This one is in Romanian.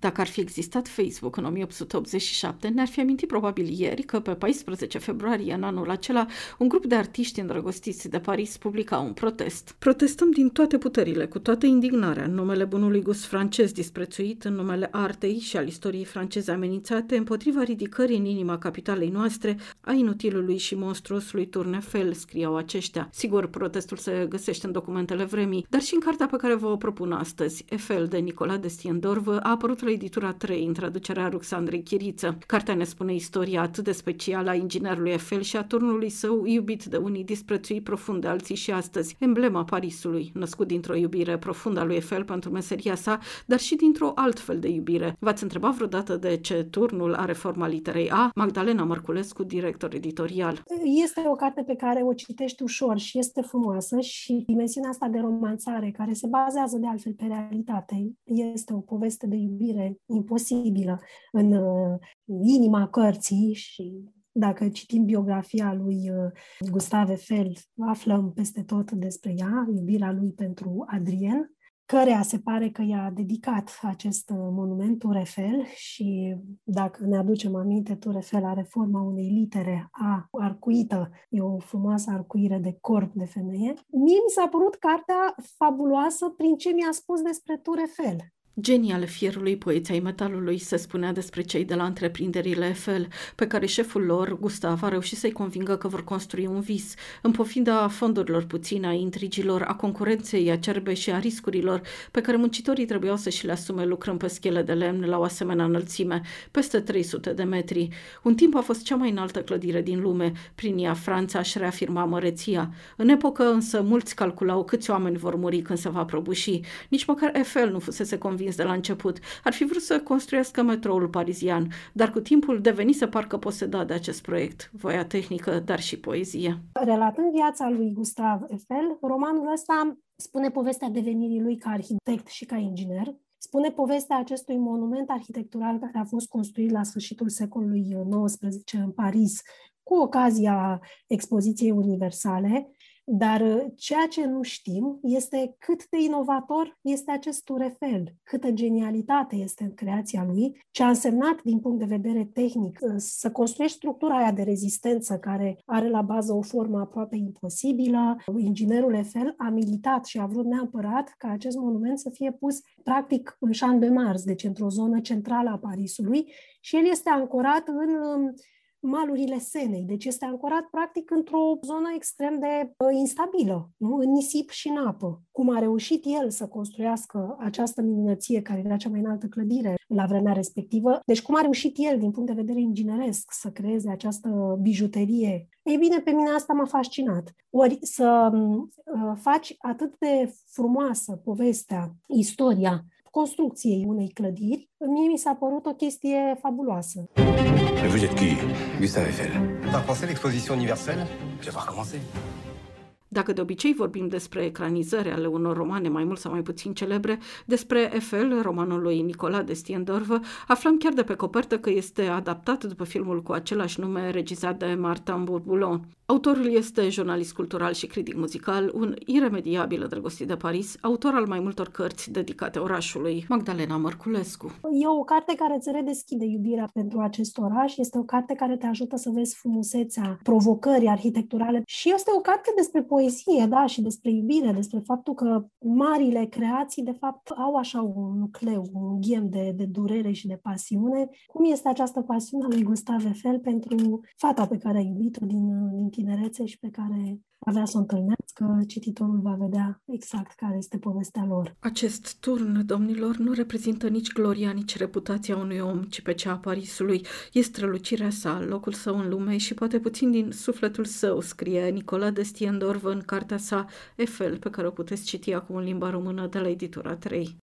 Dacă ar fi existat Facebook în 1887, ne-ar fi amintit probabil ieri că pe 14 februarie în anul acela un grup de artiști îndrăgostiți de Paris publica un protest. Protestăm din toate puterile, cu toată indignarea, în numele bunului gust francez disprețuit, în numele artei și al istoriei franceze amenințate, împotriva ridicării în inima capitalei noastre a inutilului și monstruosului Turnefel, scriau aceștia. Sigur, protestul se găsește în documentele vremii, dar și în cartea pe care vă o propun astăzi, Eiffel de Nicolas de Stiendorf, a apărut la editura 3, în traducerea Ruxandrei Chiriță. Cartea ne spune istoria atât de specială a inginerului Eiffel și a turnului său iubit de unii disprețuit profund de alții și astăzi, emblema Parisului, născut dintr-o iubire profundă a lui Eiffel pentru meseria sa, dar și dintr-o altfel de iubire. V-ați întrebat vreodată de ce turnul are forma literei A? Magdalena Mărculescu, director editorial. Este o carte pe care o citești ușor și este frumoasă și dimensiunea asta de romanțare, care se bazează de altfel pe realitate, este o poveste de iubire descoperire imposibilă în uh, inima cărții și dacă citim biografia lui uh, Gustave Eiffel, aflăm peste tot despre ea, iubirea lui pentru Adrien, căreia se pare că i-a dedicat acest uh, monument Tour Eiffel și dacă ne aducem aminte, Tour Eiffel are forma unei litere A arcuită, e o frumoasă arcuire de corp de femeie. Mie mi s-a părut cartea fabuloasă prin ce mi-a spus despre Tour Eiffel. Genii ale fierului poeței metalului se spunea despre cei de la întreprinderile Eiffel, pe care șeful lor, Gustav, a reușit să-i convingă că vor construi un vis, în pofida fondurilor puține, a intrigilor, a concurenței acerbe și a riscurilor pe care muncitorii trebuiau să și le asume lucrând pe schele de lemn la o asemenea înălțime, peste 300 de metri. Un timp a fost cea mai înaltă clădire din lume, prin ea Franța își reafirma măreția. În epocă însă mulți calculau câți oameni vor muri când se va prăbuși. Nici măcar Eiffel nu fusese convins convins de la început. Ar fi vrut să construiască metroul parizian, dar cu timpul devenise parcă posedat de acest proiect, voia tehnică, dar și poezie. Relatând viața lui Gustav Eiffel, romanul ăsta spune povestea devenirii lui ca arhitect și ca inginer, spune povestea acestui monument arhitectural care a fost construit la sfârșitul secolului XIX în Paris, cu ocazia expoziției universale, dar uh, ceea ce nu știm este cât de inovator este acest turefel, câtă genialitate este în creația lui, ce a însemnat din punct de vedere tehnic uh, să construiești structura aia de rezistență care are la bază o formă aproape imposibilă. Inginerul Eiffel a militat și a vrut neapărat ca acest monument să fie pus practic în Champ de Mars, deci într-o zonă centrală a Parisului și el este ancorat în um, malurile Senei. Deci este ancorat practic într-o zonă extrem de uh, instabilă, nu? în nisip și în apă. Cum a reușit el să construiască această minunăție, care era cea mai înaltă clădire la vremea respectivă, deci cum a reușit el, din punct de vedere ingineresc, să creeze această bijuterie ei bine, pe mine asta m-a fascinat. Ori să uh, faci atât de frumoasă povestea, istoria construcției unei clădiri, mie mi s-a părut o chestie fabuloasă. Et vous êtes qui? Gustave Eiffel. T'as pensé l'exposition universelle? Je vais voir comment c'est. Dacă de obicei vorbim despre ecranizări ale unor romane mai mult sau mai puțin celebre, despre Eiffel, romanul lui Nicolas de Stiendorf, aflăm chiar de pe copertă că este adaptat după filmul cu același nume regizat de Martin Bourboulon. Autorul este jurnalist cultural și critic muzical, un iremediabil îndrăgostit de Paris, autor al mai multor cărți dedicate orașului. Magdalena Mărculescu. E o carte care îți redeschide iubirea pentru acest oraș, este o carte care te ajută să vezi frumusețea provocării arhitecturale și este o carte despre poezie, da, și despre iubire, despre faptul că marile creații, de fapt, au așa un nucleu, un ghem de, de durere și de pasiune. Cum este această pasiune a lui Gustave Eiffel pentru fata pe care a iubit-o din, din tinerețe și pe care avea să o întâlnească, cititorul va vedea exact care este povestea lor. Acest turn, domnilor, nu reprezintă nici gloria, nici reputația unui om, ci pe cea a Parisului. Este strălucirea sa, locul său în lume și poate puțin din sufletul său, scrie Nicola de Stiendorf în cartea sa Eiffel, pe care o puteți citi acum în limba română de la editura 3.